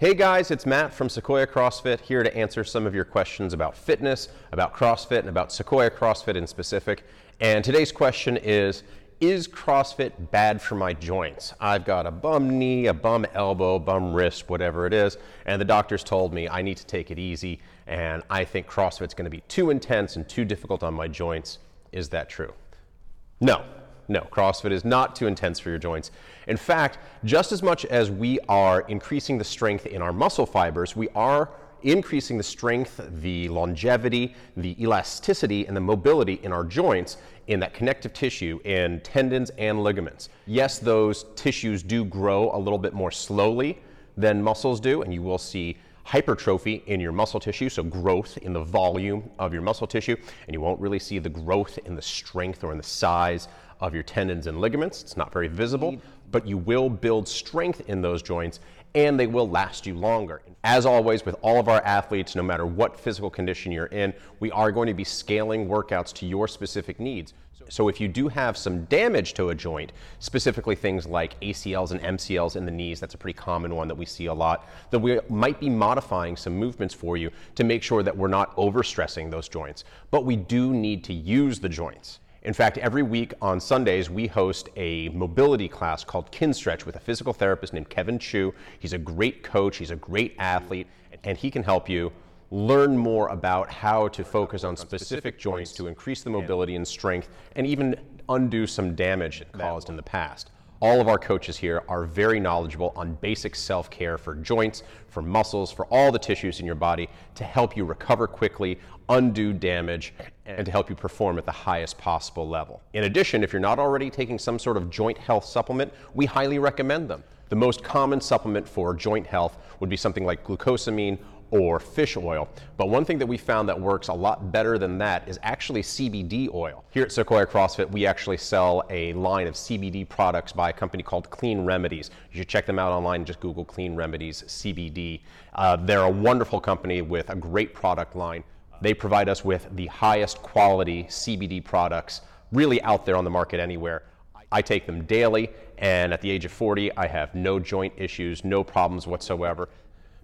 Hey guys, it's Matt from Sequoia CrossFit here to answer some of your questions about fitness, about CrossFit, and about Sequoia CrossFit in specific. And today's question is Is CrossFit bad for my joints? I've got a bum knee, a bum elbow, bum wrist, whatever it is, and the doctors told me I need to take it easy, and I think CrossFit's going to be too intense and too difficult on my joints. Is that true? No, no, CrossFit is not too intense for your joints. In fact, just as much as we are increasing the strength in our muscle fibers, we are increasing the strength, the longevity, the elasticity, and the mobility in our joints in that connective tissue in tendons and ligaments. Yes, those tissues do grow a little bit more slowly than muscles do, and you will see hypertrophy in your muscle tissue, so growth in the volume of your muscle tissue, and you won't really see the growth in the strength or in the size of your tendons and ligaments. It's not very visible, but you will build strength in those joints and they will last you longer. As always, with all of our athletes, no matter what physical condition you're in, we are going to be scaling workouts to your specific needs. So if you do have some damage to a joint, specifically things like ACLs and MCLs in the knees, that's a pretty common one that we see a lot, then we might be modifying some movements for you to make sure that we're not overstressing those joints. But we do need to use the joints. In fact, every week on Sundays, we host a mobility class called Kinstretch with a physical therapist named Kevin Chu. He's a great coach, he's a great athlete, and he can help you learn more about how to focus on specific joints to increase the mobility and strength and even undo some damage it caused in the past. All of our coaches here are very knowledgeable on basic self care for joints, for muscles, for all the tissues in your body to help you recover quickly, undo damage, and to help you perform at the highest possible level. In addition, if you're not already taking some sort of joint health supplement, we highly recommend them. The most common supplement for joint health would be something like glucosamine or fish oil. But one thing that we found that works a lot better than that is actually CBD oil. Here at Sequoia CrossFit, we actually sell a line of CBD products by a company called Clean Remedies. You should check them out online, just Google Clean Remedies CBD. Uh, they're a wonderful company with a great product line. They provide us with the highest quality CBD products really out there on the market anywhere. I take them daily, and at the age of 40, I have no joint issues, no problems whatsoever.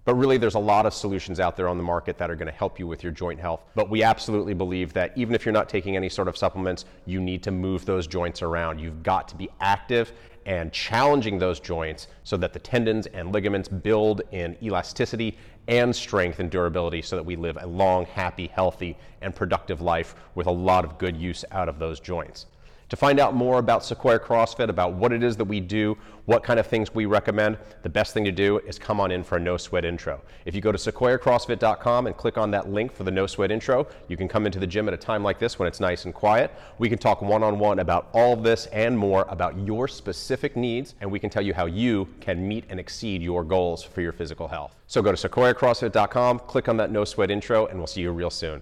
But really, there's a lot of solutions out there on the market that are going to help you with your joint health. But we absolutely believe that even if you're not taking any sort of supplements, you need to move those joints around. You've got to be active and challenging those joints so that the tendons and ligaments build in elasticity and strength and durability so that we live a long, happy, healthy, and productive life with a lot of good use out of those joints. To find out more about Sequoia CrossFit, about what it is that we do, what kind of things we recommend, the best thing to do is come on in for a no sweat intro. If you go to sequoiacrossfit.com and click on that link for the no sweat intro, you can come into the gym at a time like this when it's nice and quiet. We can talk one on one about all this and more about your specific needs, and we can tell you how you can meet and exceed your goals for your physical health. So go to sequoiacrossfit.com, click on that no sweat intro, and we'll see you real soon.